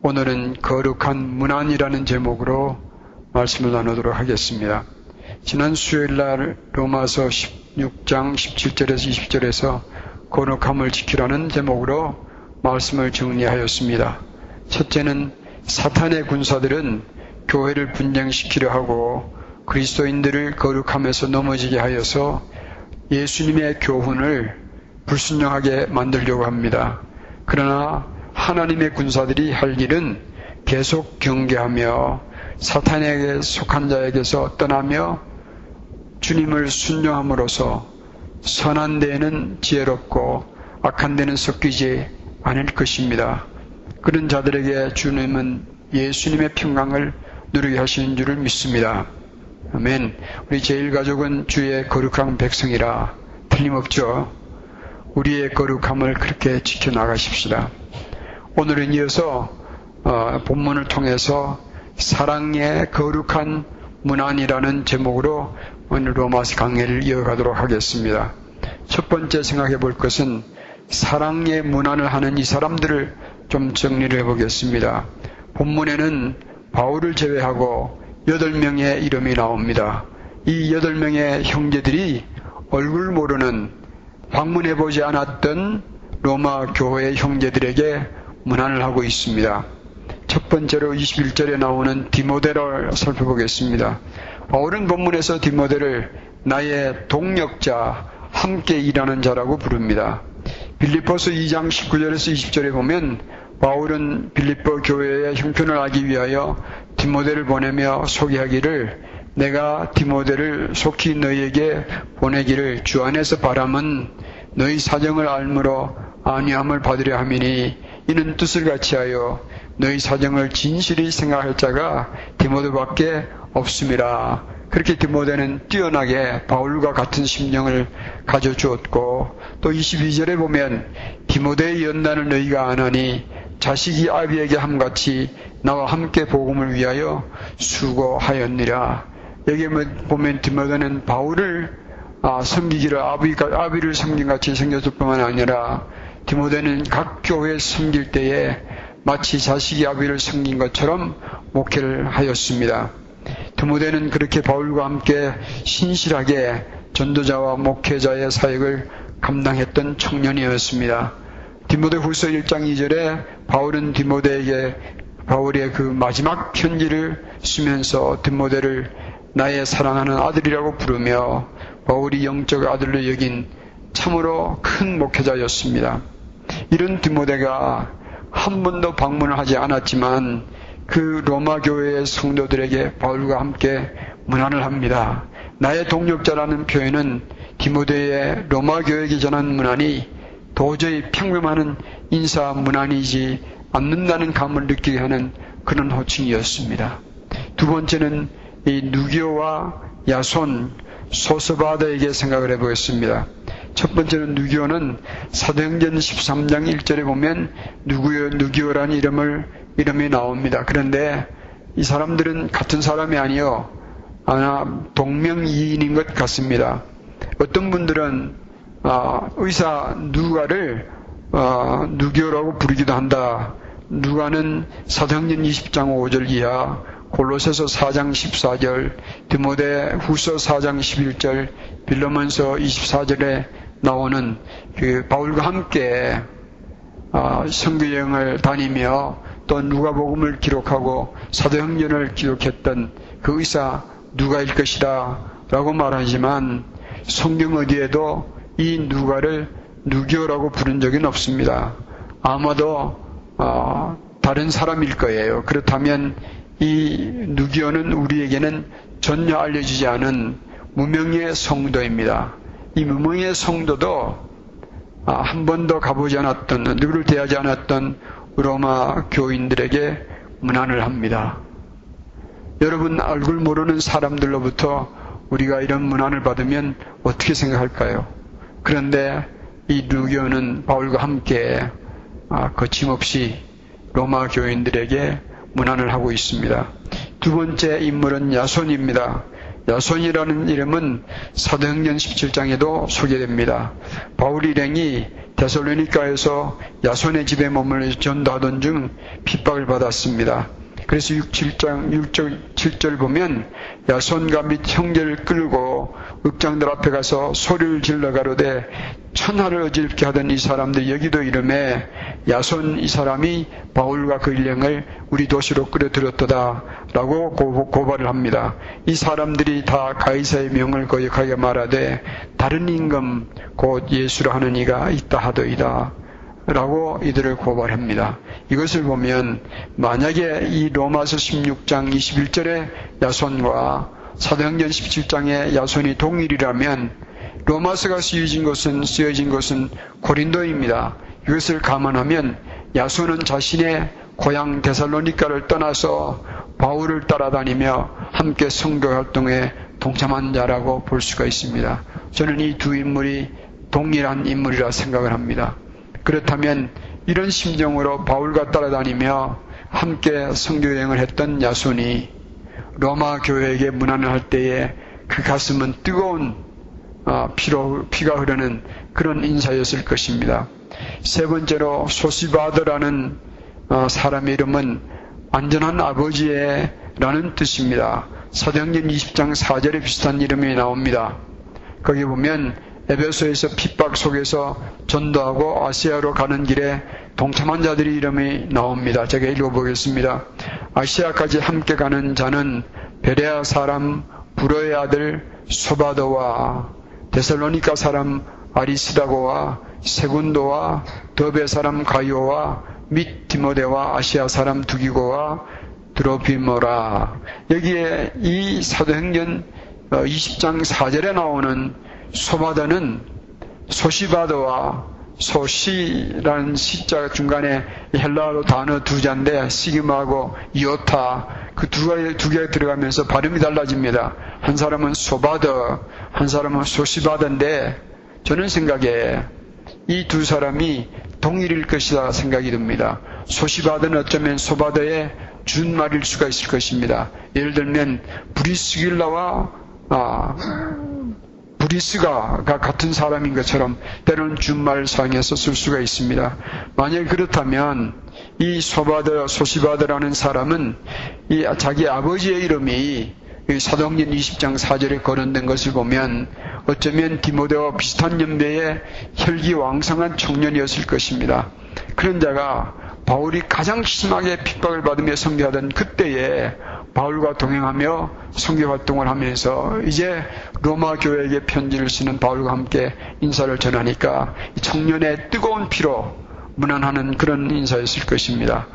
오늘은 거룩한 문안이라는 제목으로 말씀을 나누도록 하겠습니다. 지난 수요일 날 로마서 16장 17절에서 20절에서 거룩함을 지키라는 제목으로 말씀을 정리하였습니다. 첫째는 사탄의 군사들은 교회를 분쟁시키려 하고 그리스도인들을 거룩함에서 넘어지게 하여서 예수님의 교훈을 불순종하게 만들려고 합니다. 그러나 하나님의 군사들이 할 일은 계속 경계하며 사탄에게 속한 자에게서 떠나며 주님을 순종함으로써 선한 데에는 지혜롭고 악한 데는 섞이지 않을 것입니다. 그런 자들에게 주님은 예수님의 평강을 누리게 하시는 줄을 믿습니다. 아멘. 우리 제일가족은 주의 거룩한 백성이라 틀림없죠. 우리의 거룩함을 그렇게 지켜나가십시다. 오늘은 이어서 어, 본문을 통해서 사랑의 거룩한 문안이라는 제목으로 오늘 로마서 강의를 이어가도록 하겠습니다. 첫 번째 생각해 볼 것은 사랑의 문안을 하는 이 사람들을 좀 정리를 해 보겠습니다. 본문에는 바울을 제외하고 8명의 이름이 나옵니다. 이 8명의 형제들이 얼굴 모르는 방문해 보지 않았던 로마 교회 형제들에게 문안을 하고 있습니다. 첫 번째로 21절에 나오는 디모데를 살펴보겠습니다. 바울은 본문에서 디모데를 나의 동력자, 함께 일하는 자라고 부릅니다. 빌리포스 2장 19절에서 20절에 보면 바울은 빌리포 교회의 형편을 알기 위하여 디모데를 보내며 소개하기를 내가 디모데를 속히 너희에게 보내기를 주 안에서 바람은 너희 사정을 알므로 아니함을 받으려 함이니 이는 뜻을 같이하여 너희 사정을 진실히 생각할 자가 디모데밖에 없음이라. 그렇게 디모데는 뛰어나게 바울과 같은 심령을 가져주었고 또 22절에 보면 디모데의 연단을 너희가 안하니 자식이 아비에게 함같이 나와 함께 복음을 위하여 수고하였느라. 여기 보면 디모데는 바울을 아, 섬기기를 아비가, 아비를 섬긴 같이 생겼을 뿐만 아니라 디모데는 각 교회 섬길 때에 마치 자식이 아비를 섬긴 것처럼 목회를 하였습니다. 디모데는 그렇게 바울과 함께 신실하게 전도자와 목회자의 사역을 감당했던 청년이었습니다. 디모데 후서 1장 2절에 바울은 디모데에게 바울의 그 마지막 편지를 쓰면서 디모데를 나의 사랑하는 아들이라고 부르며 바울이 영적 아들로 여긴 참으로 큰 목회자였습니다. 이런 디모데가 한 번도 방문을 하지 않았지만 그 로마 교회의 성도들에게 바울과 함께 문안을 합니다. 나의 동력자라는 표현은 디모데의 로마 교회에 전한 문안이 도저히 평범하는 인사 문안이지 않는다는 감을 느끼게 하는 그런 호칭이었습니다. 두 번째는 이 누기오와 야손 소스바다에게 생각을 해보겠습니다. 첫 번째는 누기오는 사도행전 13장 1절에 보면 누구요 누기오라는 이름을 이름이 나옵니다. 그런데 이 사람들은 같은 사람이 아니요 아마 동명이인인 것 같습니다. 어떤 분들은 어, 의사 누가를 어, 누교라고 부르기도 한다. 누가는 사도행전 20장 5절 이하, 골로새서 4장 14절, 디모데 후서 4장 11절, 빌로몬서 24절에 나오는 그 바울과 함께 어, 선교 여행을 다니며 또 누가복음을 기록하고 사도행전을 기록했던 그 의사 누가일 것이다 라고 말하지만 성경 어디에도 이 누가를 누교라고 부른 적은 없습니다. 아마도 어, 다른 사람일 거예요. 그렇다면 이 누기어는 우리에게는 전혀 알려지지 않은 무명의 성도입니다. 이 무명의 성도도 아, 한 번도 가보지 않았던 누구를 대하지 않았던 로마 교인들에게 문안을 합니다. 여러분 얼굴 모르는 사람들로부터 우리가 이런 문안을 받으면 어떻게 생각할까요? 그런데 이 누교는 바울과 함께 아, 거침없이 로마 교인들에게 문안을 하고 있습니다. 두 번째 인물은 야손입니다. 야손이라는 이름은 사도행전 17장에도 소개됩니다. 바울 일행이 데살로니카에서 야손의 집에 머물러 전도하던 중 핍박을 받았습니다. 그래서 6, 7장 6절 7절 보면 야손과 및 형제를 끌고 읍장들 앞에 가서 소리를 질러 가로되 천하를 어지럽게 하던 이 사람들 여기도 이름에 야손 이 사람이 바울과 그 일행을 우리 도시로 끌어들였도다 라고 고발을 합니다. 이 사람들이 다 가이사의 명을 거역하게 말하되 다른 임금 곧 예수라 하는 이가 있다 하더이다. 라고 이들을 고발합니다. 이것을 보면 만약에 이 로마서 16장 21절의 야손과 사도행전 17장의 야손이 동일이라면 로마서가 쓰여진 것은 쓰여진 것은 고린도입니다. 이것을 감안하면 야손은 자신의 고향 데살로니카를 떠나서 바울을 따라다니며 함께 성교 활동에 동참한 자라고 볼 수가 있습니다. 저는 이 두 인물이 동일한 인물이라 생각을 합니다. 그렇다면 이런 심정으로 바울과 따라다니며 함께 성교여행을 했던 야손이 로마 교회에게 문안을 할 때에 그 가슴은 뜨거운 아, 피로, 피가 흐르는 그런 인사였을 것입니다. 세 번째로 소시바드라는 어, 사람의 이름은 안전한 아버지의 라는 뜻입니다. 사도행전 20장 4절에 비슷한 이름이 나옵니다. 거기 보면 에베소에서 핍박 속에서 전도하고 아시아로 가는 길에 동참한 자들의 이름이 나옵니다. 제가 읽어보겠습니다. 아시아까지 함께 가는 자는 베레아 사람 부로의 아들 소바도와 데살로니카 사람 아리스다고와 세군도와 더베 사람 가이오와 및 디모데와 아시아 사람 두기고와 드로비모라 여기에 이 사도행전 20장 어, 4절에 나오는 소바다는 소시바드와 소시라는 시자 중간에 헬라어로 단어 두 자인데 시그마하고 이오타 그 두 개, 두 개 들어가면서 발음이 달라집니다. 한 사람은 소바더, 한 사람은 소시바드인데 저는 생각에 이 두 사람이 동일일 것이다 생각이 듭니다. 소시바드는 어쩌면 소바더의 준말일 수가 있을 것입니다. 예를 들면 브리스길라와 아, 브리스가 같은 사람인 것처럼 때로는 준말상에서 쓸 수가 있습니다. 만약 그렇다면 이 소바드, 소시바드라는 사람은 이 자기 아버지의 이름이 사도행전 20장 4절에 거론된 것을 보면 어쩌면 디모데와 비슷한 연배의 혈기 왕성한 청년이었을 것입니다. 그런 자가 바울이 가장 심하게 핍박을 받으며 성교하던 그때에 바울과 동행하며 성교 활동을 하면서 이제 로마 교회에게 편지를 쓰는 바울과 함께 인사를 전하니까 청년의 뜨거운 피로 무난하는 그런 인사였을 것입니다.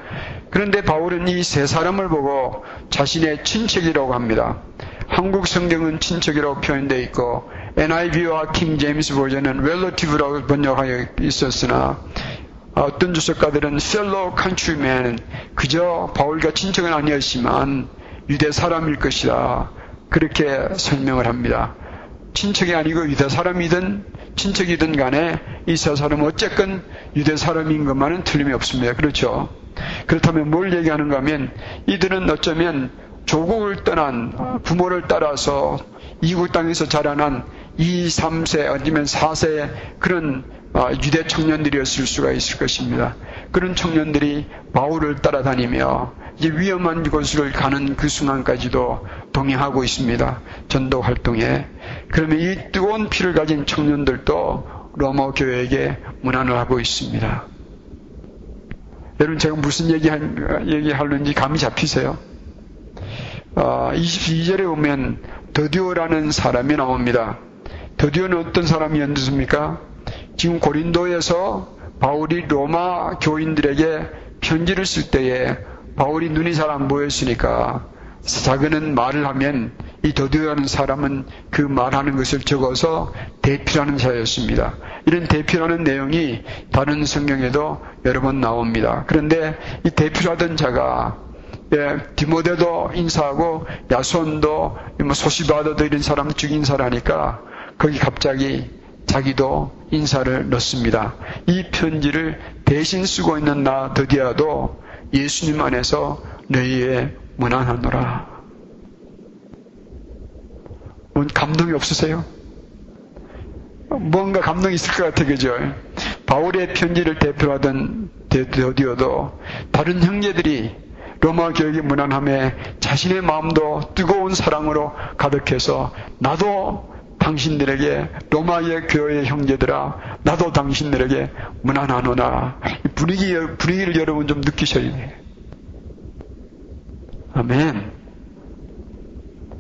그런데 바울은 이 세 사람을 보고 자신의 친척이라고 합니다. 한국 성경은 친척이라고 표현되어 있고 NIV와 킹 제임스 버전은 relative라고 번역하여 있었으나 어떤 주석가들은 fellow countrymen 그저 바울과 친척은 아니었지만 유대 사람일 것이다. 그렇게 설명을 합니다. 친척이 아니고 유대 사람이든 친척이든 간에 이 세 사람은 어쨌건 유대 사람인 것만은 틀림이 없습니다. 그렇죠? 그렇다면 뭘 얘기하는가 하면 이들은 어쩌면 조국을 떠난 부모를 따라서 이국 땅에서 자라난 2, 3세 아니면 4세 그런 아, 유대 청년들이었을 수가 있을 것입니다. 그런 청년들이 바울을 따라다니며 이제 위험한 곳을 가는 그 순간까지도 동행하고 있습니다. 전도 활동에. 그러면 이 뜨거운 피를 가진 청년들도 로마 교회에게 문안을 하고 있습니다. 여러분 제가 무슨 얘기 얘기하는지 감이 잡히세요? 어, 22절에 보면 더디오라는 사람이 나옵니다. 더디오는 어떤 사람이었습니까? 지금 고린도에서 바울이 로마 교인들에게 편지를 쓸 때에 바울이 눈이 잘 안 보였으니까 자그는 말을 하면 이 더디오라는 사람은 그 말하는 것을 적어서 대피라는 자였습니다. 이런 대피라는 내용이 다른 성경에도 여러 번 나옵니다. 그런데 이 대피라던 자가 예, 디모데도 인사하고 야손도 뭐 소시바드도 이런 사람 죽인 사라니까 거기 갑자기 자기도 인사를 넣습니다. 이 편지를 대신 쓰고 있는 나 드디어도 예수님 안에서 너희의 무난하노라. 감동이 없으세요? 뭔가 감동이 있을 것 같아, 그죠? 바울의 편지를 대표하던 데디어도 다른 형제들이 로마 교육의 무난함에 자신의 마음도 뜨거운 사랑으로 가득해서 나도 당신들에게 로마의 교회의 형제들아 나도 당신들에게 무난하노나 분위기, 분위기를 여러분 좀 느끼셔야 돼요. 아멘.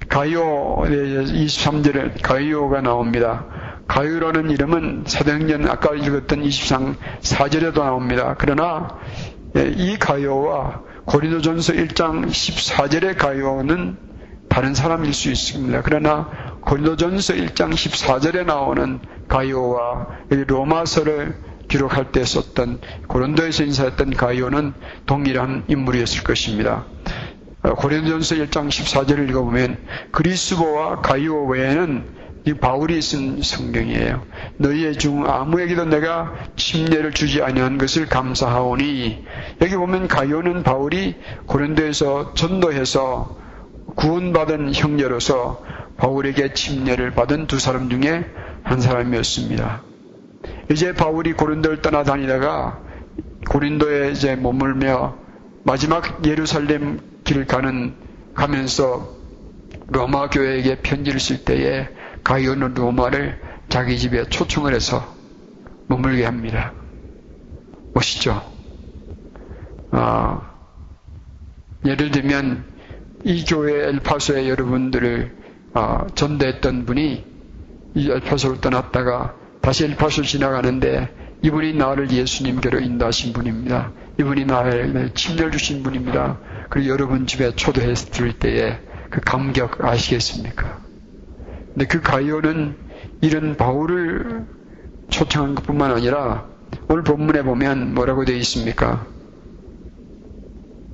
가이오 23절에 가이오가 나옵니다. 가이오라는 이름은 사도행전 아까 읽었던 23 4절에도 나옵니다. 그러나 예, 이 가이오와 고린도전서 1장 14절의 가이오는 다른 사람일 수 있습니다. 그러나 고린도전서 1장 14절에 나오는 가이오와 로마서를 기록할 때 썼던 고린도에서 인사했던 가이오는 동일한 인물이었을 것입니다. 어, 고린도전서 1장 14절을 읽어보면 그리스도와 가이오 외에는 이 바울이 쓴 성경이에요. 너희의 중 아무에게도 내가 침례를 주지 아니한 것을 감사하오니 여기 보면 가이오는 바울이 고린도에서 전도해서 구원받은 형제로서 바울에게 침례를 받은 두 사람 중에 한 사람이었습니다. 이제 바울이 고린도를 떠나다니다가 고린도에 이제 머물며 마지막 예루살렘 길을 가는 가면서 로마 교회에게 편지를 쓸 때에 가이오는 로마를 자기 집에 초청을 해서 머물게 합니다. 멋있죠? 어, 예를 들면 이 교회 엘파소에 여러분들을 어, 전대했던 분이 이 엘파소를 떠났다가 다시 엘파소를 지나가는데 이분이 나를 예수님께로 인도하신 분입니다. 이분이 나를 침례를 주신 분입니다. 그리고 여러분 집에 초대했을 때에 그 감격 아시겠습니까? 근데 그 가이오는 이런 바울을 초청한 것 뿐만 아니라 오늘 본문에 보면 뭐라고 되어 있습니까?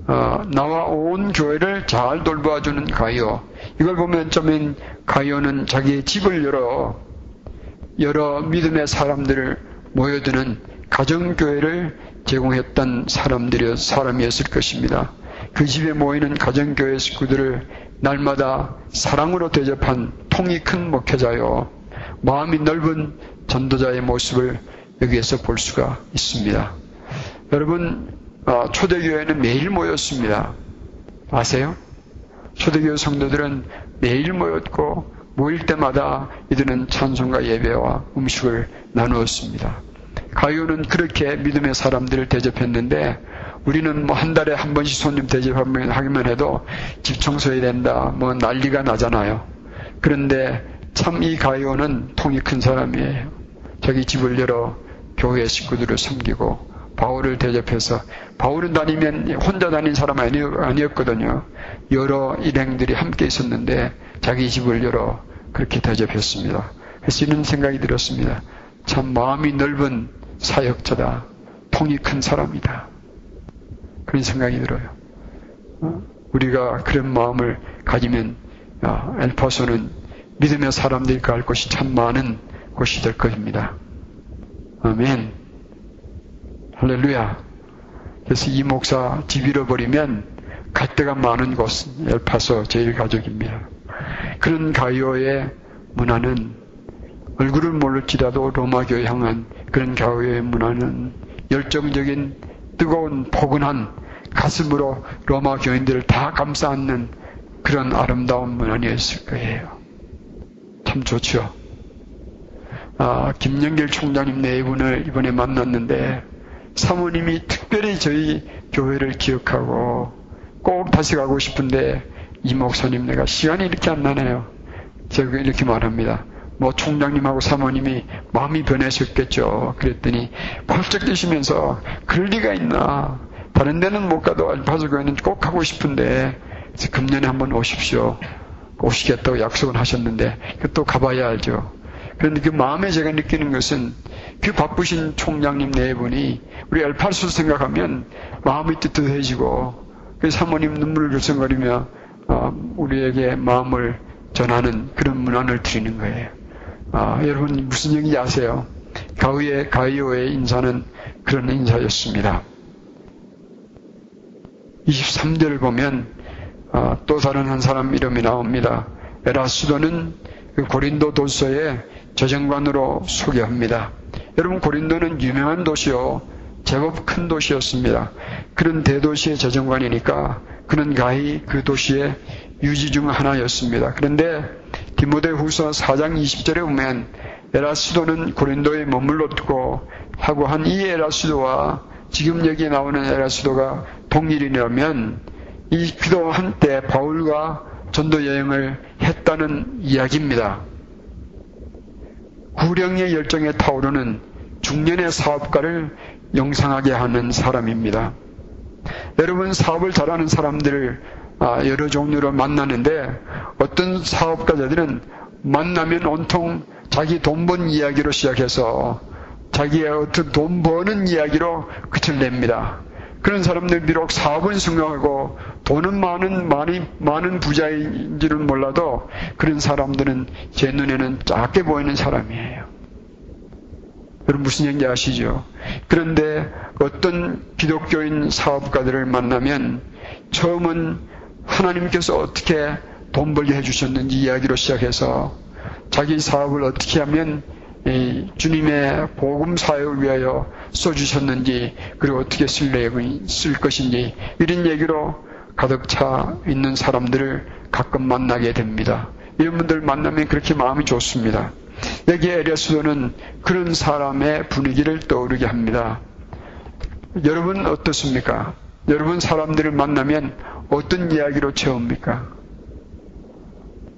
어, 나와 온 교회를 잘 돌봐주는 가이오. 이걸 보면 좀은 가이오는 자기의 집을 열어 여러 믿음의 사람들을 모여드는 가정교회를 제공했던 사람들이 사람이었을 것입니다. 그 집에 모이는 가정교회 식구들을 날마다 사랑으로 대접한 통이 큰 목회자요. 마음이 넓은 전도자의 모습을 여기에서 볼 수가 있습니다. 여러분, 어, 초대교회는 매일 모였습니다. 아세요? 초대교회 성도들은 매일 모였고 모일 때마다 이들은 찬송과 예배와 음식을 나누었습니다. 가요는 그렇게 믿음의 사람들을 대접했는데 우리는 뭐 한 달에 한 번씩 손님 대접하기만 해도 집 청소해야 된다. 뭐 난리가 나잖아요. 그런데 참 이 가요는 통이 큰 사람이에요. 자기 집을 열어 교회 식구들을 섬기고 바울을 대접해서 바울은 다니면 혼자 다닌 사람 아니었거든요. 여러 일행들이 함께 있었는데 자기 집을 열어 그렇게 대접했습니다. 그래서 이런 생각이 들었습니다. 참 마음이 넓은 사역자다. 통이 큰 사람이다. 그런 생각이 들어요. 어? 우리가 그런 마음을 가지면 엘파소는 믿음의 사람들이 갈 곳이 참 많은 곳이 될 것입니다. 아멘. 할렐루야. 그래서 이 목사 집 잃어버리면 갈 데가 많은 곳은 엘파소 제일 가족입니다. 그런 가이오의 문화는 얼굴을 모를지라도 로마교에 향한 그런 가이오의 문화는 열정적인 뜨거운 포근한 가슴으로 로마 교인들을 다 감싸 안는 그런 아름다운 문화이었을 거예요. 참 좋죠. 아, 김영길 총장님 네 분을 이번에 만났는데 사모님이 특별히 저희 교회를 기억하고 꼭 다시 가고 싶은데 이 목사님 내가 시간이 이렇게 안 나네요. 제가 이렇게 말합니다. 뭐 총장님하고 사모님이 마음이 변하셨겠죠. 그랬더니 벌쩍 뛰시면서 그럴 리가 있나. 다른 데는 못 가도 알파주교회는 꼭 가고 싶은데 금년에 한번 오십시오. 오시겠다고 약속은 하셨는데 또 가봐야 알죠. 그런데 그 마음에 제가 느끼는 것은 그 바쁘신 총장님 네 분이 우리 알파수 생각하면 마음이 뜨뜻해지고 그 사모님 눈물을 글썽거리며 어, 우리에게 마음을 전하는 그런 문안을 드리는 거예요. 아, 여러분 무슨 얘기인지 아세요? 가위의 가이오의 인사는 그런 인사였습니다. 23절을 보면 아, 또 다른 한 사람 이름이 나옵니다. 에라스도는 그 고린도 도서의 저정관으로 소개합니다. 여러분 고린도는 유명한 도시요. 제법 큰 도시였습니다. 그런 대도시의 저정관이니까 그는 가히 그 도시의 유지 중 하나였습니다. 그런데 디모데 후서 4장 20절에 보면 에라스도는 고린도에 머물렀고 하고 한 이 에라스도와 지금 여기 나오는 에라스도가 동일이라면 이 기도 한때 바울과 전도 여행을 했다는 이야기입니다. 구령의 열정에 타오르는 중년의 사업가를 영상하게 하는 사람입니다. 여러분 사업을 잘하는 사람들을 아, 여러 종류로 만나는데 어떤 사업가들은 만나면 온통 자기 돈 번 이야기로 시작해서 자기의 어떤 돈 버는 이야기로 끝을 냅니다. 그런 사람들 비록 사업은 성공하고 돈은 많은 많이 많은 부자인지는 몰라도 그런 사람들은 제 눈에는 작게 보이는 사람이에요. 여러분 무슨 얘기인지 아시죠? 그런데 어떤 기독교인 사업가들을 만나면 처음은 하나님께서 어떻게 돈 벌게 해주셨는지 이야기로 시작해서 자기 사업을 어떻게 하면 주님의 복음 사역을 위하여 써주셨는지 그리고 어떻게 쓸 것인지 이런 얘기로 가득 차 있는 사람들을 가끔 만나게 됩니다. 이런 분들 만나면 그렇게 마음이 좋습니다. 여기 에리아스도는 그런 사람의 분위기를 떠오르게 합니다. 여러분 어떻습니까? 여러분 사람들을 만나면 어떤 이야기로 채웁니까?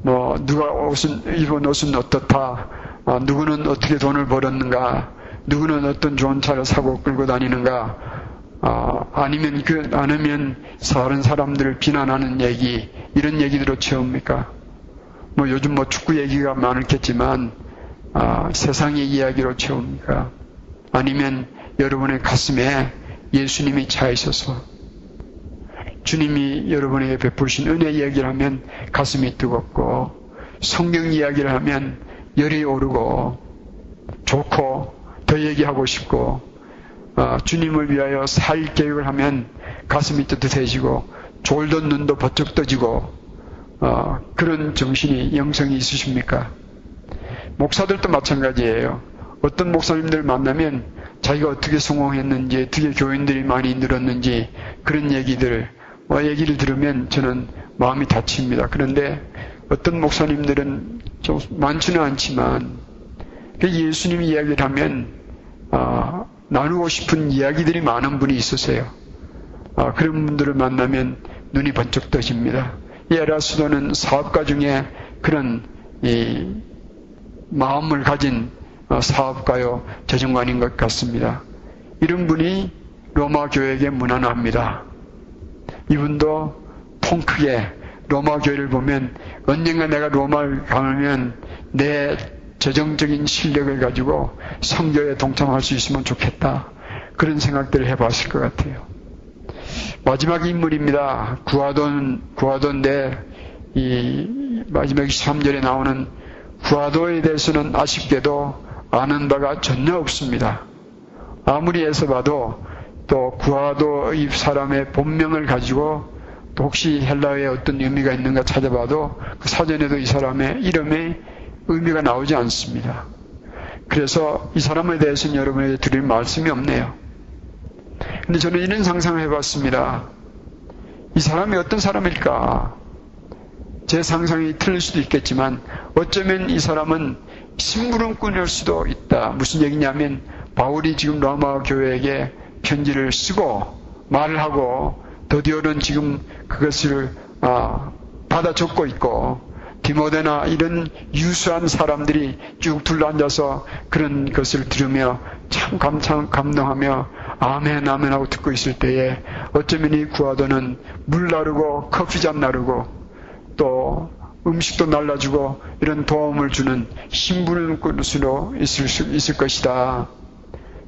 뭐 누가 옷은 입은 옷은 어떻다. 아, 누구는 어떻게 돈을 벌었는가. 누구는 어떤 좋은 차를 사고 끌고 다니는가. 아, 아니면 그 아니면 다른 사람들을 비난하는 얘기 이런 얘기들로 채웁니까? 뭐 요즘 뭐 축구 얘기가 많겠지만 아, 세상의 이야기로 채웁니까? 아니면 여러분의 가슴에 예수님이 차 있어서 주님이 여러분에게 베푸신 은혜 이야기를 하면 가슴이 뜨겁고 성경 이야기를 하면 열이 오르고 좋고 더 얘기하고 싶고 어, 주님을 위하여 살 계획을 하면 가슴이 뜨뜻해지고 졸던 눈도 버쩍 떠지고 어, 그런 정신이 영성이 있으십니까? 목사들도 마찬가지예요. 어떤 목사님들 만나면 자기가 어떻게 성공했는지, 어떻게 교인들이 많이 늘었는지 그런 얘기들 어, 얘기를 들으면 저는 마음이 다칩니다. 그런데 어떤 목사님들은 좀 많지는 않지만 그 예수님이 이야기를 하면 어, 나누고 싶은 이야기들이 많은 분이 있으세요. 어, 그런 분들을 만나면 눈이 번쩍 떠집니다. 이 에라스도는 사업가 중에 그런 마음을 가진 어, 사업가요 재정관인 것 같습니다. 이런 분이 로마 교회에게 무난합니다. 이분도 통 크게 로마 교회를 보면 언젠가 내가 로마를 가면 내 재정적인 실력을 가지고 성교에 동참할 수 있으면 좋겠다. 그런 생각들을 해봤을 것 같아요. 마지막 인물입니다. 구하돈, 구하돈데 이 마지막 23절에 나오는 구하도에 대해서는 아쉽게도 아는 바가 전혀 없습니다. 아무리 해서 봐도 또 구하도 이 사람의 본명을 가지고 또 혹시 헬라어에 어떤 의미가 있는가 찾아봐도 그 사전에도 이 사람의 이름에 의미가 나오지 않습니다. 그래서 이 사람에 대해서는 여러분에게 드릴 말씀이 없네요. 근데 저는 이런 상상을 해봤습니다. 이 사람이 어떤 사람일까? 제 상상이 틀릴 수도 있겠지만 어쩌면 이 사람은 심부름꾼일 수도 있다. 무슨 얘기냐면 바울이 지금 로마 교회에게 편지를 쓰고 말을 하고 드디어는 지금 그것을 아, 받아 적고 있고 디모데나 이런 유수한 사람들이 쭉 둘러앉아서 그런 것을 들으며 참 감참 감동하며 아멘 아멘 하고 듣고 있을 때에 어쩌면 이 구하도는 물 나르고 커피잔 나르고 또 음식도 날라주고 이런 도움을 주는 신분꾼으로 있을 수 있을 것이다.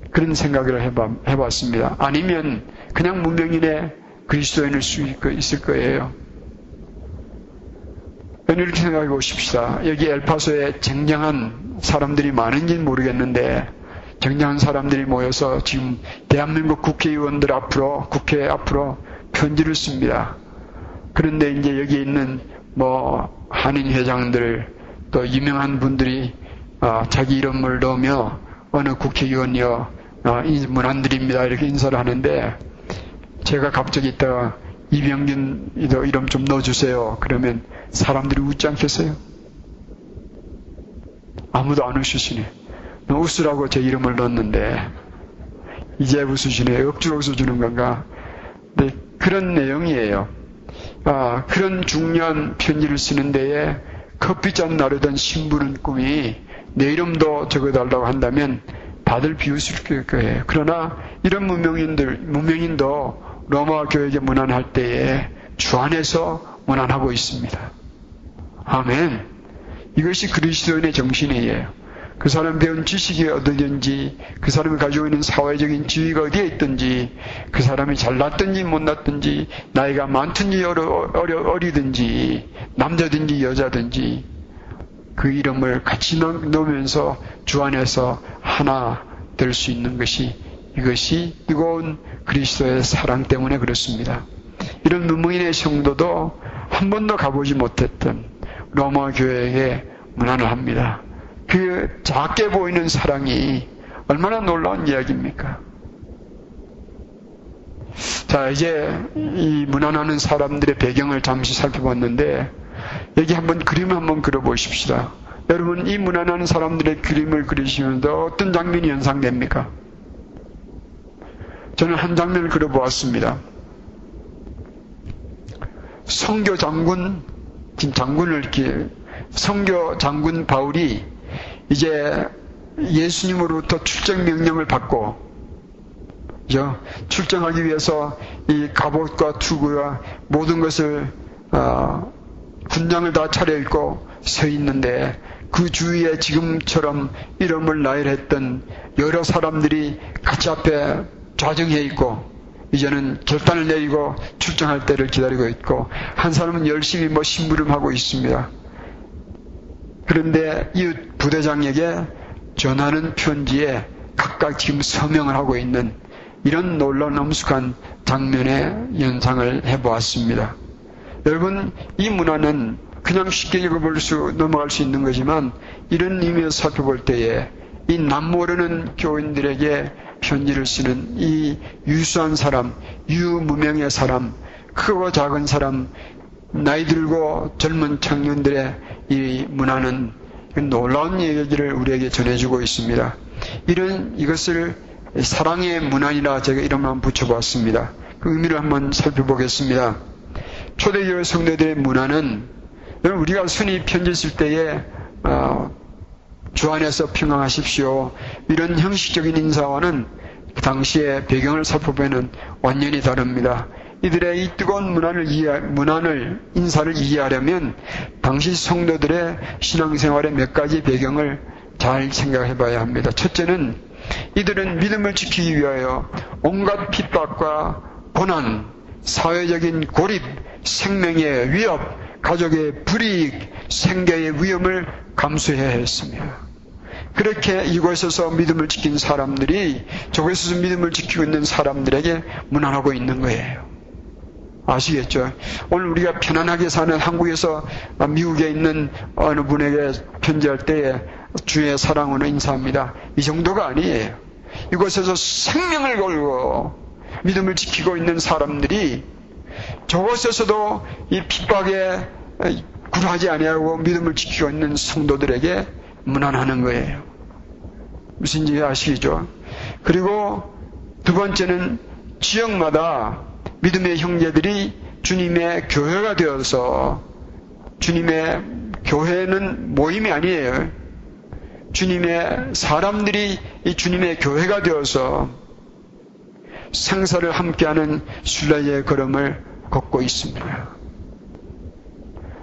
그런 생각을 해봐, 해봤습니다. 아니면 그냥 문명인의 그리스도인일 수 있을 거예요. 이렇게 생각해 보십시다. 여기 엘파소에 쟁쟁한 사람들이 많은지는 모르겠는데 쟁쟁한 사람들이 모여서 지금 대한민국 국회의원들 앞으로 국회 앞으로 편지를 씁니다. 그런데 이제 여기 있는 뭐 한인 회장들 또 유명한 분들이 어, 자기 이름을 넣으며 어느 국회의원이요 어, 문안드립니다 이렇게 인사를 하는데 제가 갑자기 있다가 이병균 이름 좀 넣어주세요. 그러면 사람들이 웃지 않겠어요? 아무도 안 웃으시네. 웃으라고 제 이름을 넣었는데 이제 웃으시네. 억지로 웃어주는 건가? 네, 그런 내용이에요. 아, 그런 중요한 편지를 쓰는 데에 커피잔 나르던 신부는 꿈이 내 이름도 적어달라고 한다면 다들 비웃을 거예요. 그러나 이런 무명인들, 무명인도 로마 교회에 문안할 때에 주 안에서 문안하고 있습니다. 아멘. 이것이 그리스도인의 정신이에요. 그 사람 배운 지식이 어디든지, 그 사람이 가지고 있는 사회적인 지위가 어디에 있든지, 그 사람이 잘났든지 못났든지, 나이가 많든지 어려, 어려, 어리든지, 남자든지 여자든지, 그 이름을 같이 넣으면서 주 안에서 하나 될 수 있는 것이 이것이 뜨거운 그리스도의 사랑 때문에 그렇습니다. 이런 무무인의 성도도 한 번도 가보지 못했던 로마 교회에 문안을 합니다. 그 작게 보이는 사랑이 얼마나 놀라운 이야기입니까? 자, 이제 이 문안하는 사람들의 배경을 잠시 살펴봤는데, 여기 한번 그림을 한번 그려보십시다. 여러분, 이 문안하는 사람들의 그림을 그리시면서 어떤 장면이 연상됩니까? 저는 한 장면을 그려보았습니다. 성교 장군, 지금 장군을 이렇게, 성교 장군 바울이 이제 예수님으로부터 출정 명령을 받고, 그죠? 출정하기 위해서 이 갑옷과 투구와 모든 것을, 어, 군장을 다 차려입고 서 있는데, 그 주위에 지금처럼 이름을 나열했던 여러 사람들이 같이 앞에 좌정해 있고 이제는 결단을 내리고 출정할 때를 기다리고 있고 한 사람은 열심히 뭐 심부름하고 있습니다. 그런데 이웃 부대장에게 전하는 편지에 각각 지금 서명을 하고 있는 이런 놀라운 엄숙한 장면의 연상을 해보았습니다. 여러분, 이 문화는 그냥 쉽게 읽어볼 수, 넘어갈 수 있는 거지만 이런 의미에서 살펴볼 때에 이 남모르는 교인들에게 편지를 쓰는 이 유수한 사람, 유무명의 사람, 크고 작은 사람, 나이 들고 젊은 청년들의 이 문화는 놀라운 얘기를 우리에게 전해주고 있습니다. 이런 이것을 사랑의 문화이라 제가 한번 붙여보았습니다. 그 의미를 한번 살펴보겠습니다. 초대교회 성도들의 문화는 우리가 순위 편지 쓸 때에 어, 주 안에서 평강하십시오. 이런 형식적인 인사와는 그 당시의 배경을 살펴보면 완전히 다릅니다. 이들의 이 뜨거운 문안을 문안을, 인사를 이해하려면 당시 성도들의 신앙생활의 몇 가지 배경을 잘 생각해 봐야 합니다. 첫째는 이들은 믿음을 지키기 위하여 온갖 핍박과 고난, 사회적인 고립, 생명의 위협, 가족의 불이익, 생계의 위험을 감수해야 했습니다. 그렇게 이곳에서 믿음을 지킨 사람들이 저곳에서 믿음을 지키고 있는 사람들에게 문안하고 있는 거예요. 아시겠죠? 오늘 우리가 편안하게 사는 한국에서 미국에 있는 어느 분에게 편지할 때에 주의 사랑으로 인사합니다. 이 정도가 아니에요. 이곳에서 생명을 걸고 믿음을 지키고 있는 사람들이 저곳에서도 이 핍박에 굴하지 아니하고 믿음을 지키고 있는 성도들에게 무난하는 거예요. 무슨지 아시죠? 그리고 두 번째는 지역마다 믿음의 형제들이 주님의 교회가 되어서 주님의 교회는 모임이 아니에요. 주님의 사람들이 이 주님의 교회가 되어서 생사를 함께하는 순례의 걸음을 걷고 있습니다.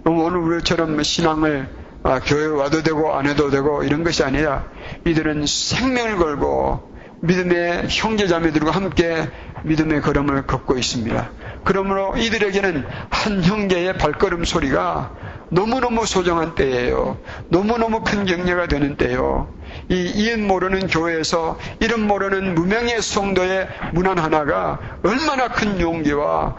오늘 우리처럼 신앙을 아, 교회 와도 되고 안 해도 되고 이런 것이 아니라 이들은 생명을 걸고 믿음의 형제자매들과 함께 믿음의 걸음을 걷고 있습니다. 그러므로 이들에게는 한 형제의 발걸음 소리가 너무너무 소중한 때예요. 너무너무 큰 격려가 되는 때요. 이 이웃 모르는 교회에서 이름 모르는 무명의 성도의 문안 하나가 얼마나 큰 용기와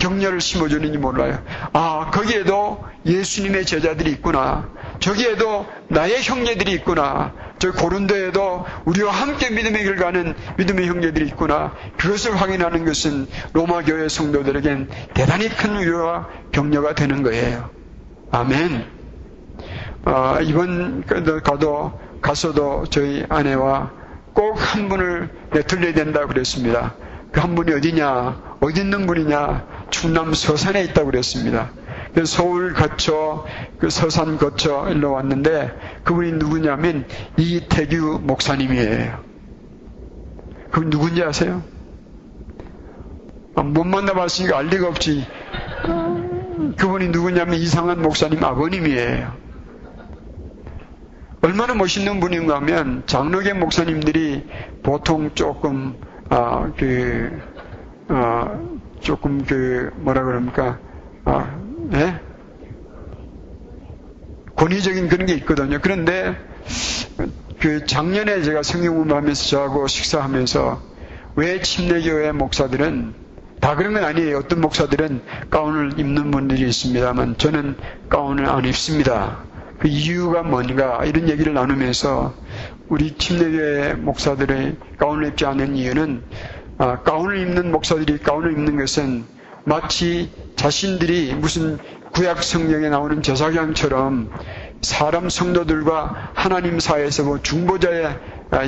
격려를 심어주는지 몰라요. 아, 거기에도 예수님의 제자들이 있구나. 저기에도 나의 형제들이 있구나. 저 고른도에도 우리와 함께 믿음의 길 가는 믿음의 형제들이 있구나. 그것을 확인하는 것은 로마 교회 성도들에겐 대단히 큰 위로와 격려가 되는 거예요. 아멘. 어, 이번 가도 가서도 저희 아내와 꼭 한 분을 내틀려야 된다고 그랬습니다. 그 한 분이 어디냐? 어디 있는 분이냐? 충남 서산에 있다고 그랬습니다. 서울 거쳐 그 서산 거쳐 일로 왔는데 그분이 누구냐면 이태규 목사님이에요. 그분 누군지 아세요? 아, 못 만나봤으니까 알 리가 없지. 그분이 누구냐면 이상한 목사님 아버님이에요. 얼마나 멋있는 분인가 하면 장로계 목사님들이 보통 조금 아 그 아, 조금 그 뭐라 그럽니까 아, 네? 권위적인 그런 게 있거든요. 그런데 그 작년에 제가 성경 공부하면서 저하고 식사하면서 왜 침례교회 목사들은 다 그런 건 아니에요. 어떤 목사들은 가운을 입는 분들이 있습니다만 저는 가운을 안 입습니다. 그 이유가 뭔가 이런 얘기를 나누면서 우리 침례교회 목사들의 가운을 입지 않는 이유는 아, 가운을 입는 목사들이 가운을 입는 것은 마치 자신들이 무슨 구약 성경에 나오는 제사장처럼 사람 성도들과 하나님 사이에서 뭐 중보자의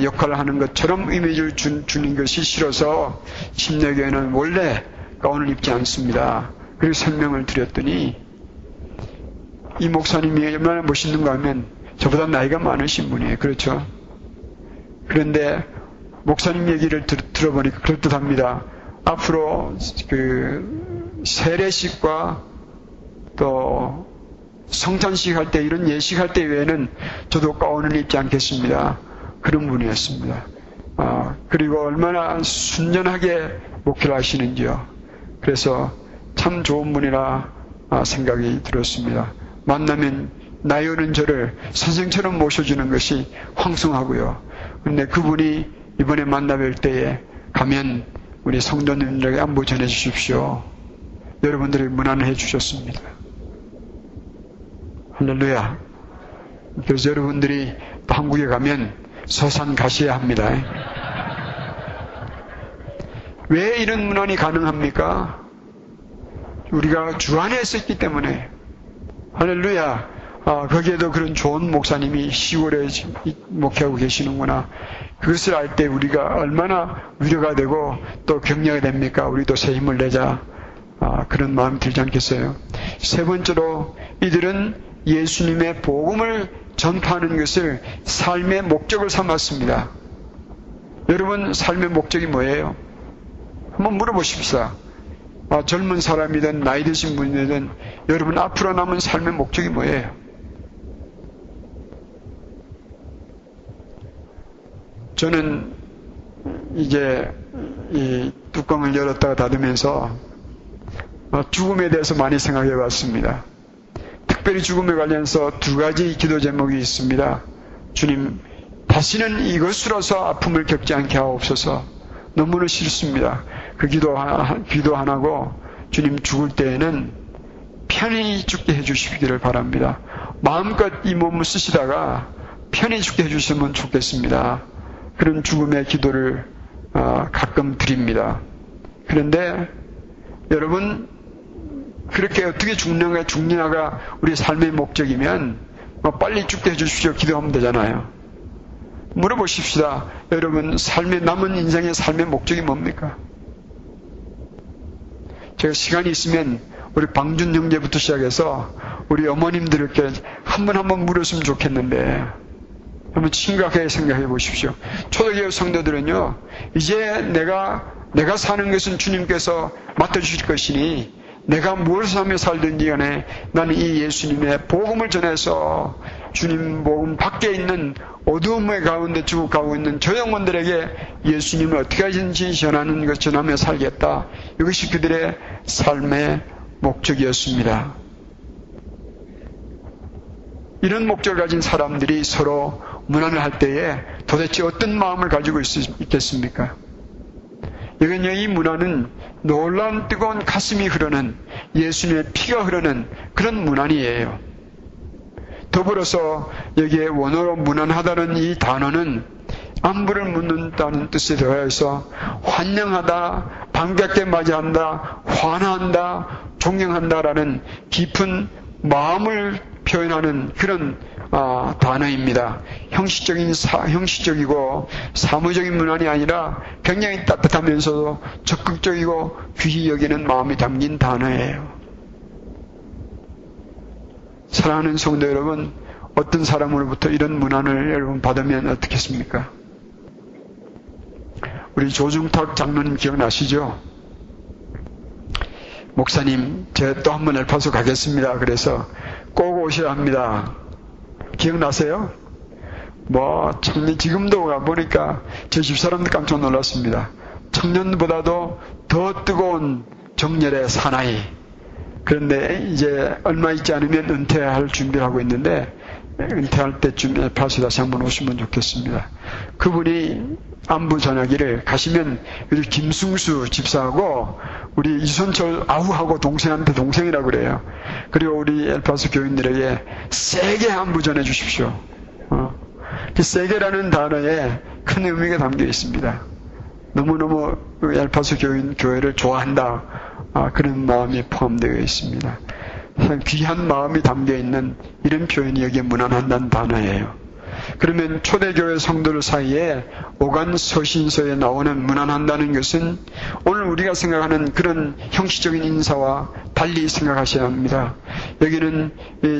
역할을 하는 것처럼 이미지를 주, 주는 것이 싫어서 침례교회는 원래 가운을 입지 않습니다. 그리고 설명을 드렸더니 이 목사님이 얼마나 멋있는가 하면 저보다 나이가 많으신 분이에요. 그렇죠? 그런데 목사님 얘기를 들, 들어보니까 그럴듯합니다. 앞으로 그 세례식과 또 성찬식 할 때 이런 예식 할 때 외에는 저도 가운을 입지 않겠습니다. 그런 분이었습니다. 아, 그리고 얼마나 순전하게 목회를 하시는지요. 그래서 참 좋은 분이라 아, 생각이 들었습니다. 만나면 나이 오는 저를 선생처럼 모셔주는 것이 황송하고요. 근데 그분이 이번에 만나뵐 때에 가면 우리 성도님들에게 안부 전해 주십시오. 여러분들이 문안을 해 주셨습니다. 할렐루야. 그래서 여러분들이 한국에 가면 서산 가셔야 합니다. 왜 이런 문안이 가능합니까? 우리가 주 안에 있었기 때문에. 할렐루야. 아, 거기에도 그런 좋은 목사님이 10월에 목회하고 계시는구나. 그것을 알 때 우리가 얼마나 위로가 되고 또 격려가 됩니까? 우리도 새 힘을 내자. 아, 그런 마음이 들지 않겠어요? 세 번째로 이들은 예수님의 복음을 전파하는 것을 삶의 목적을 삼았습니다. 여러분, 삶의 목적이 뭐예요? 한번 물어보십시다. 아, 젊은 사람이든 나이 드신 분이든 여러분 앞으로 남은 삶의 목적이 뭐예요? 저는 이제 이 뚜껑을 열었다가 닫으면서 어, 죽음에 대해서 많이 생각해 봤습니다. 특별히 죽음에 관련해서 두 가지 기도 제목이 있습니다. 주님, 다시는 이것으로서 아픔을 겪지 않게 하옵소서. 너무나 싫습니다. 그 기도, 기도 하나고, 주님 죽을 때에는 편히 죽게 해주시기를 바랍니다. 마음껏 이 몸을 쓰시다가 편히 죽게 해주시면 좋겠습니다. 그런 죽음의 기도를 어, 가끔 드립니다. 그런데 여러분 그렇게 어떻게 죽느냐 죽느냐가 우리 삶의 목적이면 뭐 빨리 죽게 해주십시오 기도하면 되잖아요. 물어보십시다. 여러분 삶의 남은 인생의 삶의 목적이 뭡니까? 제가 시간이 있으면 우리 방준 형제부터 시작해서 우리 어머님들께 한 번 한 번 물었으면 좋겠는데 한번 심각하게 생각해 보십시오. 초대교회 성도들은요, 이제 내가, 내가 사는 것은 주님께서 맡아주실 것이니, 내가 무엇을 하며 살든지 간에 나는 이 예수님의 복음을 전해서 주님 복음 밖에 있는 어두움의 가운데 죽어가고 있는 저 영혼들에게 예수님을 어떻게 하든지 전하는 것 전하며 살겠다. 이것이 그들의 삶의 목적이었습니다. 이런 목적을 가진 사람들이 서로 문안을 할 때에 도대체 어떤 마음을 가지고 있, 겠습니까 이건요, 이 문화는 놀라운 뜨거운 가슴이 흐르는 예수님의 피가 흐르는 그런 문안이에요. 더불어서 여기에 원어로 무난하다는 이 단어는 안부를 묻는다는 뜻이 들어서 환영하다, 반갑게 맞이한다, 환한다, 존경한다라는 깊은 마음을 표현하는 그런 아, 단어입니다. 형식적인 사, 형식적이고 사무적인 문안이 아니라 굉장히 따뜻하면서도 적극적이고 귀히 여기는 마음이 담긴 단어예요. 사랑하는 성도 여러분, 어떤 사람으로부터 이런 문안을 여러분 받으면 어떻겠습니까? 우리 조중탁 장로님 기억나시죠? 목사님, 제가 또 한 번 엘파소 가겠습니다. 그래서 꼭 오셔야 합니다. 기억나세요? 뭐, 청년, 지금도 가보니까 제 집사람들 깜짝 놀랐습니다. 청년보다도 더 뜨거운 정열의 사나이. 그런데 이제 얼마 있지 않으면 은퇴할 준비를 하고 있는데 은퇴할 때쯤에 다시 다시 한번 오시면 좋겠습니다. 그분이 안부 전하기를 가시면 우리 김승수 집사하고 우리 이선철 아우하고 동생한테 동생이라고 그래요. 그리고 우리 엘파스 교인들에게 세게 안부 전해 주십시오. 어. 그 세게라는 단어에 큰 의미가 담겨 있습니다. 너무너무 엘파스 교인 교회를 좋아한다. 아, 그런 마음이 포함되어 있습니다. 귀한 마음이 담겨 있는 이런 표현이 여기에 무난한다는 단어예요. 그러면 초대교회 성도들 사이에 오간 서신서에 나오는 무난한다는 것은 오늘 우리가 생각하는 그런 형식적인 인사와 달리 생각하셔야 합니다. 여기는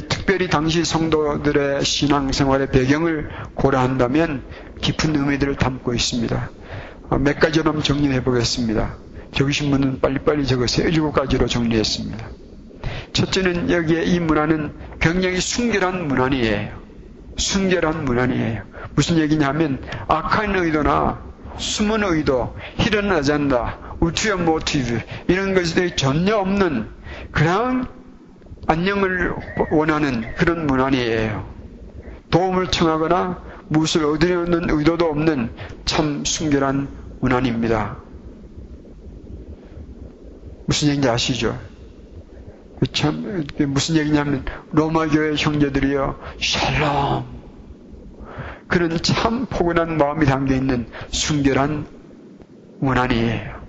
특별히 당시 성도들의 신앙생활의 배경을 고려한다면 깊은 의미들을 담고 있습니다. 아, 몇 가지로 정리해 보겠습니다. 적으신 분은 빨리빨리 적으세요. 일곱 가지로 정리했습니다. 첫째는 여기에 이 문화는 굉장히 순결한 문화이에요. 순결한 문안이에요. 무슨 얘기냐면 악한 의도나 숨은 의도, 히든 아잔다, 우투어 모티브 이런 것들이 전혀 없는 그냥 안녕을 원하는 그런 문안이에요. 도움을 청하거나 무엇을 얻으려는 의도도 없는 참 순결한 문안입니다. 무슨 얘기인지 아시죠? 참 무슨 얘기냐면 로마 교회 형제들이여 샬롬 그런 참 포근한 마음이 담겨 있는 순결한 원한이에요.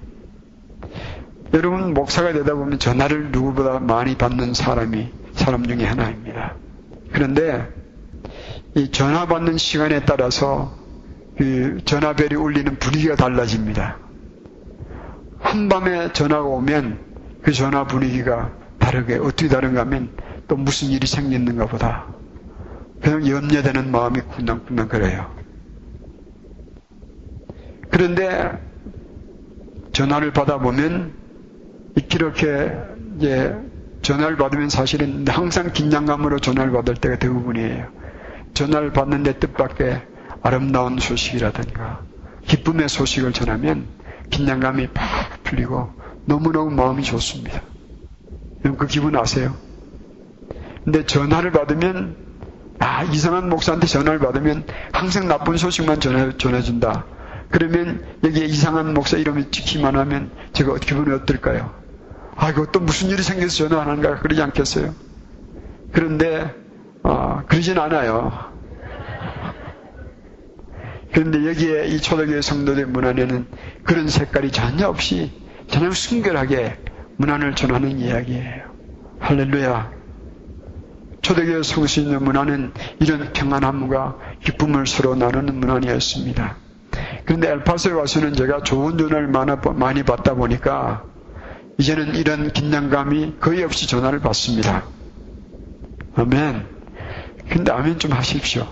여러분 목사가 되다 보면 전화를 누구보다 많이 받는 사람이 사람 중에 하나입니다. 그런데 이 전화 받는 시간에 따라서 그 전화벨이 울리는 분위기가 달라집니다. 한밤에 전화가 오면 그 전화 분위기가 다르게 어떻게 다른가 하면 또 무슨 일이 생겼는가 보다. 그냥 염려되는 마음이 쿵당쿵당 그래요. 그런데 전화를 받아보면 이렇게 이제 전화를 받으면 사실은 항상 긴장감으로 전화를 받을 때가 대부분이에요. 전화를 받는데 뜻밖의 아름다운 소식이라든가 기쁨의 소식을 전하면 긴장감이 팍 풀리고 너무너무 마음이 좋습니다. 그 기분 아세요? 근데 전화를 받으면 아 이상한 목사한테 전화를 받으면 항상 나쁜 소식만 전해, 전해준다. 그러면 여기에 이상한 목사 이름이 찍히만 하면 제가 기분이 어떨까요? 아 이거 또 무슨 일이 생겨서 전화 안 하는가 그러지 않겠어요? 그런데 아, 그러진 않아요. 그런데 여기에 이 초대교회 성도들 문안에는 그런 색깔이 전혀 없이 그냥 순결하게 문안을 전하는 이야기예요. 할렐루야. 초대교회 성신의 문안은 이런 평안함과 기쁨을 서로 나누는 문안이었습니다. 그런데 엘파소에 와서는 제가 좋은 눈을 많이 받다 보니까 이제는 이런 긴장감이 거의 없이 전화를 받습니다. 아멘. 근데 아멘 좀 하십시오.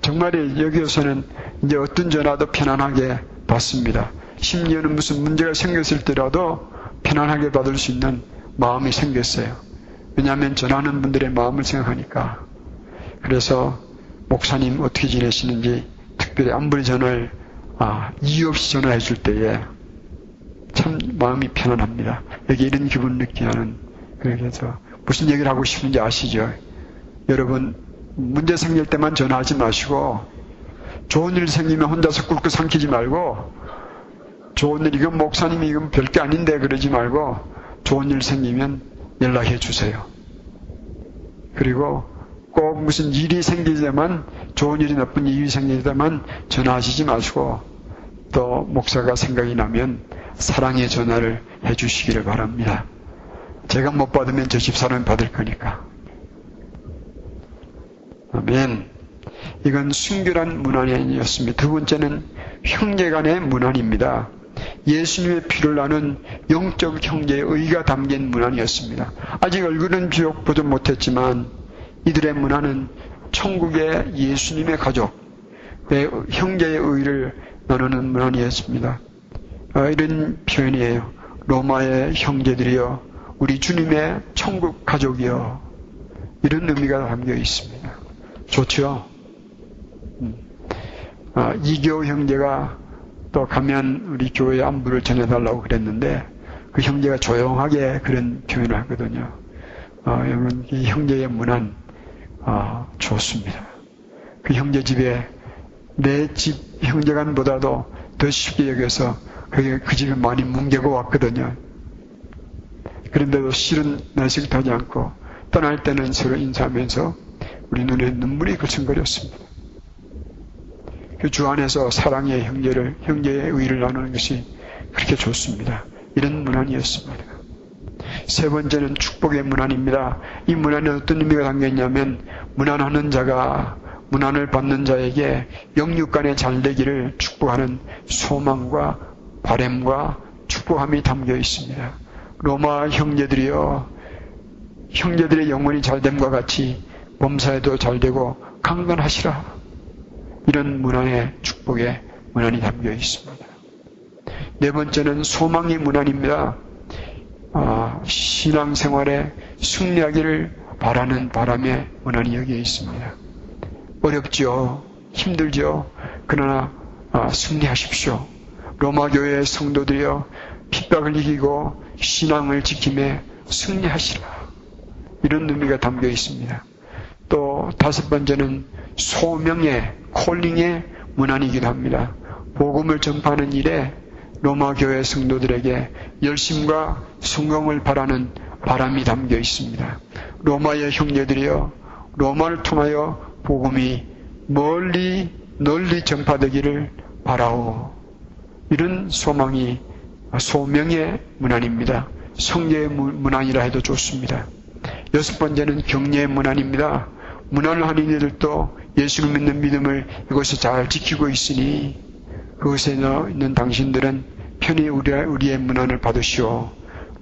정말 여기에서는 이제 어떤 전화도 편안하게 받습니다. 심지어는 무슨 문제가 생겼을 때라도 편안하게 받을 수 있는 마음이 생겼어요. 왜냐하면 전하는 분들의 마음을 생각하니까. 그래서 목사님 어떻게 지내시는지 특별히 안부의 전화를 아, 이유 없이 전화해 줄 때에 참 마음이 편안합니다. 여기 이런 기분 느끼는 그래서 무슨 얘기를 하고 싶은지 아시죠? 여러분 문제 생길 때만 전화하지 마시고 좋은 일 생기면 혼자서 꿀꿀 삼키지 말고 좋은 일 이건 목사님이 이건 별게 아닌데 그러지 말고 좋은 일 생기면 연락해 주세요. 그리고 꼭 무슨 일이 생기자만 좋은 일이 나쁜 일이 생기자만 전화하시지 마시고 또 목사가 생각이 나면 사랑의 전화를 해 주시기를 바랍니다. 제가 못 받으면 저 집사람이 받을 거니까. 아멘. 이건 순결한 문안이었습니다. 두 번째는 형제 간의 문안입니다. 예수님의 피를 나는 영적 형제의 의가 담긴 문안이었습니다. 아직 얼굴은 비록 보지 못했지만 이들의 문안은 천국의 예수님의 가족, 형제의 의를 나누는 문안이었습니다. 아, 이런 표현이에요. 로마의 형제들이여, 우리 주님의 천국 가족이여. 이런 의미가 담겨 있습니다. 좋죠? 음. 아, 이교 형제가 또 가면 우리 교회 안부를 전해달라고 그랬는데 그 형제가 조용하게 그런 표현을 하거든요. 어, 여러분, 이 형제의 문안, 어, 좋습니다. 그 형제 집에 내 집 형제간보다도 더 쉽게 여겨서 그게 그 집에 많이 뭉개고 왔거든요. 그런데도 실은 내색하지 않고 떠날 때는 서로 인사하면서 우리 눈에 눈물이 글썽거렸습니다. 그 주 안에서 사랑의 형제를, 형제의 의를 나누는 것이 그렇게 좋습니다. 이런 문안이었습니다. 세 번째는 축복의 문안입니다. 이 문안에 어떤 의미가 담겨 있냐면, 문안하는 자가 문안을 받는 자에게 영육간의 잘되기를 축복하는 소망과 바램과 축복함이 담겨 있습니다. 로마 형제들이여, 형제들의 영혼이 잘됨과 같이 범사에도 잘되고 강건하시라. 이런 문안의 축복의 문안이 담겨 있습니다. 네 번째는 소망의 문안입니다. 아, 신앙생활에 승리하기를 바라는 바람의 문안이 여기에 있습니다. 어렵지요. 힘들죠. 그러나 아, 승리하십시오. 로마 교회의 성도들이여 핍박을 이기고 신앙을 지킴에 승리하시라. 이런 의미가 담겨 있습니다. 또 다섯 번째는 소명의 콜링의 문안이기도 합니다. 복음을 전파하는 일에 로마 교회 성도들에게 열심과 성공을 바라는 바람이 담겨 있습니다. 로마의 형제들이여 로마를 통하여 복음이 멀리 널리 전파되기를 바라오. 이런 소망이 소명의 문안입니다. 성례의 문안이라 해도 좋습니다. 여섯 번째는 경례의 문안입니다. 문안을 하는 이들도 예수를 믿는 믿음을 이곳에 잘 지키고 있으니 그곳에 있는 당신들은 편히 우리의 문안을 받으시오.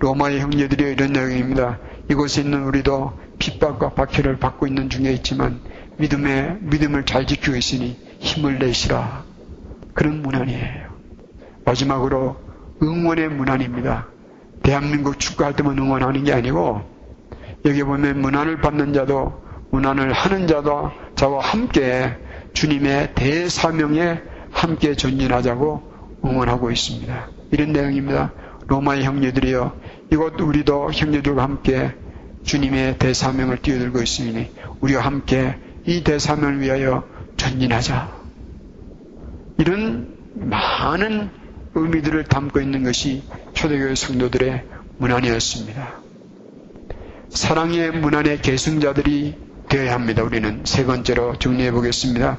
로마의 형제들이 이런 내용입니다. 이곳에 있는 우리도 핍박과 박해를 받고 있는 중에 있지만 믿음의 믿음을 잘 지키고 있으니 힘을 내시라. 그런 문안이에요. 마지막으로 응원의 문안입니다. 대한민국 축구할 때만 응원하는 게 아니고 여기 보면 문안을 받는 자도 문안을 하는 자도 저와 함께 주님의 대사명에 함께 전진하자고 응원하고 있습니다. 이런 내용입니다. 로마의 형제들이여 이곳 우리도 형제들과 함께 주님의 대사명을 뛰어들고 있으니 우리와 함께 이 대사명을 위하여 전진하자. 이런 많은 의미들을 담고 있는 것이 초대교회 성도들의 문안이었습니다. 사랑의 문안의 계승자들이 되어야 합니다. 우리는 세 번째로 정리해 보겠습니다.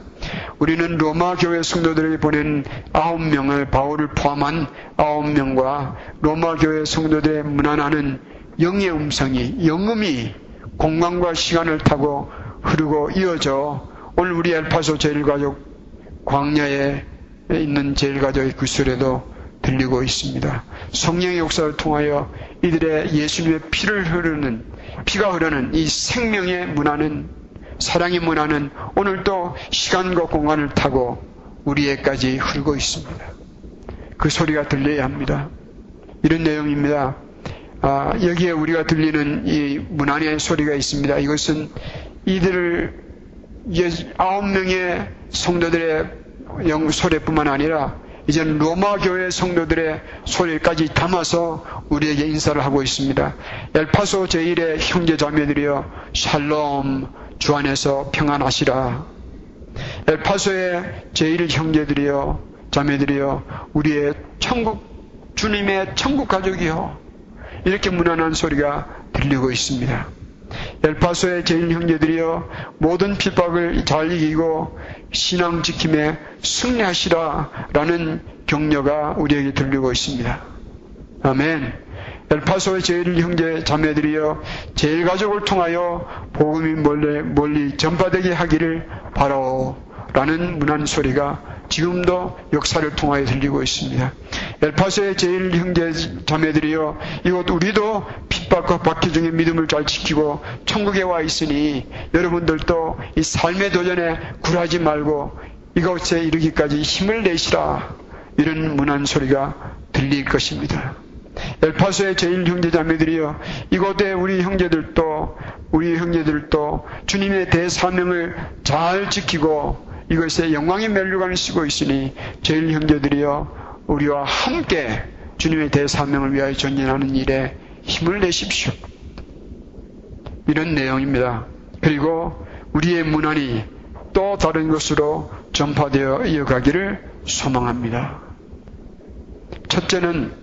우리는 로마 교회 성도들에게 보낸 아홉 명을 바울을 포함한 아홉 명과 로마 교회 성도들의 문안하는 영의 음성이 영음이 공간과 시간을 타고 흐르고 이어져 오늘 우리 엘파소 제일가족 광야에 있는 제일가족의 구슬에도 들리고 있습니다. 성령의 역사를 통하여 이들의 예수님의 피를 흐르는 피가 흐르는 이 생명의 문화는 사랑의 문화는 오늘도 시간과 공간을 타고 우리에까지 흐르고 있습니다. 그 소리가 들려야 합니다. 이런 내용입니다. 아, 여기에 우리가 들리는 이 문안의 소리가 있습니다. 이것은 이들을 아홉 명의 성도들의 영 소리뿐만 아니라 이제는 로마 교회 성도들의 소리까지 담아서 우리에게 인사를 하고 있습니다. 엘파소 제1의 형제 자매들이여 샬롬 주 안에서 평안하시라. 엘파소의 제일 형제들이여 자매들이여 우리의 천국 주님의 천국 가족이여 이렇게 무난한 소리가 들리고 있습니다. 엘파소의 제일 형제들이여 모든 핍박을 잘 이기고 신앙 지킴에 승리하시라라는 격려가 우리에게 들리고 있습니다. 아멘. 엘파소의 제일 형제 자매들이여 제일 가족을 통하여 복음이 멀리, 멀리 전파되게 하기를 바라오라는 문안 소리가 지금도 역사를 통하여 들리고 있습니다. 엘파소의 제일 형제 자매들이여 이곳 우리도 핍박과 박해 중에 믿음을 잘 지키고 천국에 와 있으니 여러분들도 이 삶의 도전에 굴하지 말고 이곳에 이르기까지 힘을 내시라 이런 문안 소리가 들릴 것입니다. 엘파소의 제일 형제 자매들이여 이곳에 우리 형제들도 우리 형제들도 주님의 대사명을 잘 지키고 이것에 영광의 멸류관을 쓰고 있으니 제일 형제들이여 우리와 함께 주님의 대사명을 위하여 전진하는 일에 힘을 내십시오. 이런 내용입니다. 그리고 우리의 문안이 또 다른 것으로 전파되어 이어가기를 소망합니다. 첫째는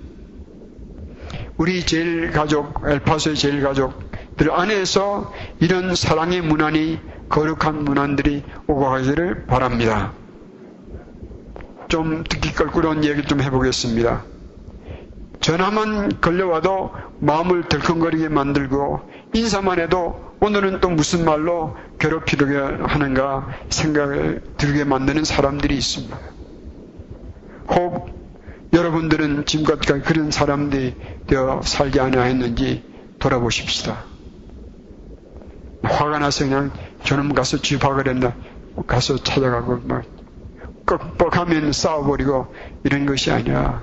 우리 제일 가족, 엘파소의 제일 가족들 안에서 이런 사랑의 문안이 거룩한 문안들이 오고 가기를 바랍니다. 좀 듣기 껄끄러운 얘기 좀 해보겠습니다. 전화만 걸려와도 마음을 덜컹거리게 만들고 인사만 해도 오늘은 또 무슨 말로 괴롭히려 하는가 생각을 들게 만드는 사람들이 있습니다. 혹 여러분들은 지금까지 그런 사람들이 되어 살지 않아 했는지 돌아보십시다. 화가 나서 그냥 저놈 가서 집합을 했나 가서 찾아가고 막 꺽뻑하면 싸워버리고 이런 것이 아니야.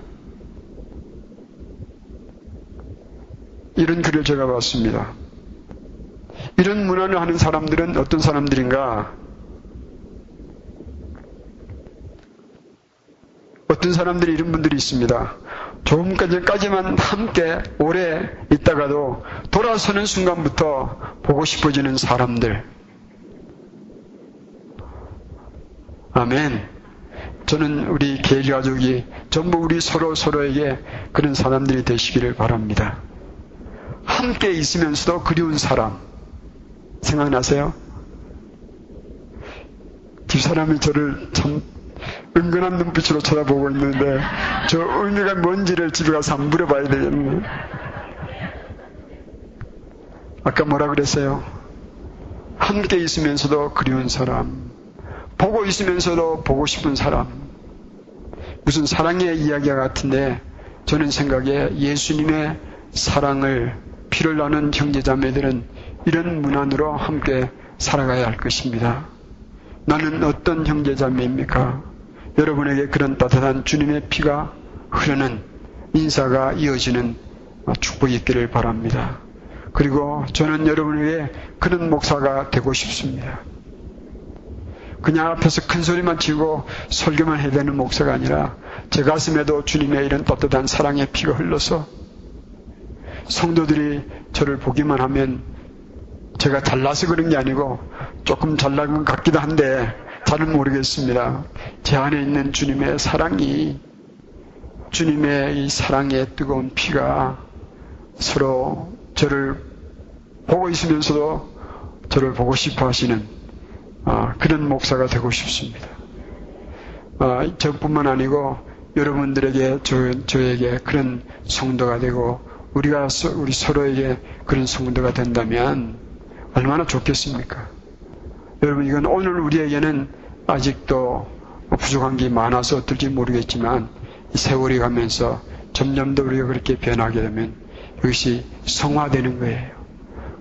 이런 글을 제가 봤습니다. 이런 문화를 하는 사람들은 어떤 사람들인가? 어떤 사람들이 이런 분들이 있습니다. 조금까지만 함께 오래 있다가도 돌아서는 순간부터 보고 싶어지는 사람들. 아멘. 저는 우리 개일 가족이 전부 우리 서로 서로에게 그런 사람들이 되시기를 바랍니다. 함께 있으면서도 그리운 사람. 생각나세요? 뒷사람이 저를 참 은근한 눈빛으로 쳐다보고 있는데 저 의미가 뭔지를 집에 가서 한번 물어봐야 되겠네. 아까 뭐라 그랬어요? 함께 있으면서도 그리운 사람. 보고 있으면서도 보고 싶은 사람. 무슨 사랑의 이야기와 같은데 저는 생각에 예수님의 사랑을 피를 나는 형제자매들은 이런 문안으로 함께 살아가야 할 것입니다. 나는 어떤 형제자매입니까? 여러분에게 그런 따뜻한 주님의 피가 흐르는 인사가 이어지는 축복이 있기를 바랍니다. 그리고 저는 여러분에게 그런 목사가 되고 싶습니다. 그냥 앞에서 큰 소리만 치고 설교만 해야 되는 목사가 아니라 제 가슴에도 주님의 이런 따뜻한 사랑의 피가 흘러서 성도들이 저를 보기만 하면 제가 잘나서 그런 게 아니고 조금 잘난 것 같기도 한데 잘은 모르겠습니다. 제 안에 있는 주님의 사랑이 주님의 이 사랑의 뜨거운 피가 서로 저를 보고 있으면서도 저를 보고 싶어 하시는 아, 그런 목사가 되고 싶습니다. 아, 저뿐만 아니고 여러분들에게 저, 저에게 그런 성도가 되고 우리가 우리 서로에게 그런 성도가 된다면 얼마나 좋겠습니까? 여러분 이건 오늘 우리에게는 아직도 부족한 게 많아서 어떨지 모르겠지만 세월이 가면서 점점 더 우리가 그렇게 변하게 되면 이것이 성화되는 거예요.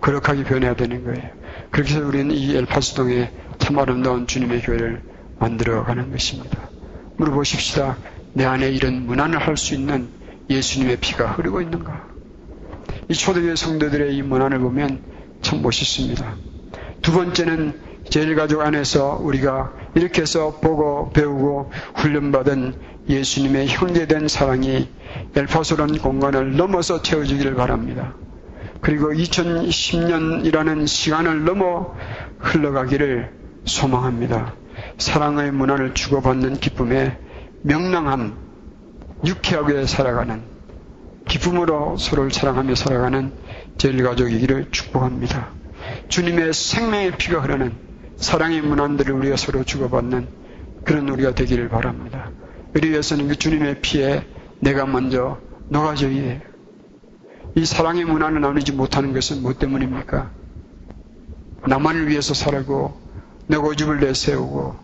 거룩하게 변해야 되는 거예요. 그렇게 해서 우리는 이 엘파스동에 참 아름다운 주님의 교회를 만들어가는 것입니다. 물어보십시다. 내 안에 이런 문안을 할 수 있는 예수님의 피가 흐르고 있는가? 이 초대교회 성도들의 이 문안을 보면 참 멋있습니다. 두 번째는 제일가족 안에서 우리가 이렇게 해서 보고 배우고 훈련받은 예수님의 형제된 사랑이 엘파소란 공간을 넘어서 채워지기를 바랍니다. 그리고 2010년이라는 시간을 넘어 흘러가기를 소망합니다. 사랑의 문화를 주고받는 기쁨에 명랑함, 유쾌하게 살아가는 기쁨으로 서로를 사랑하며 살아가는 제일 가족이기를 축복합니다. 주님의 생명의 피가 흐르는 사랑의 문안들을 우리가 서로 주고받는 그런 우리가 되기를 바랍니다. 우리 위해서는 그 주님의 피에 내가 먼저 녹아져야 돼요. 이 사랑의 문안을 나누지 못하는 것은 무엇 때문입니까? 나만을 위해서 살고 내 고집을 내세우고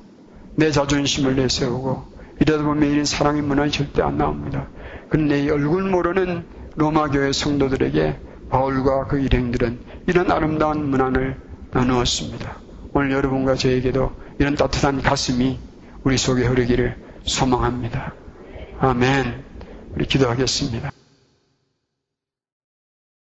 내 자존심을 내세우고 이러다 보면 이런 사랑의 문안이 절대 안 나옵니다. 그런데 이 얼굴 모르는 로마 교회 성도들에게 바울과 그 일행들은 이런 아름다운 문안을 나누었습니다. 오늘 여러분과 저에게도 이런 따뜻한 가슴이 우리 속에 흐르기를 소망합니다. 아멘. 우리 기도하겠습니다.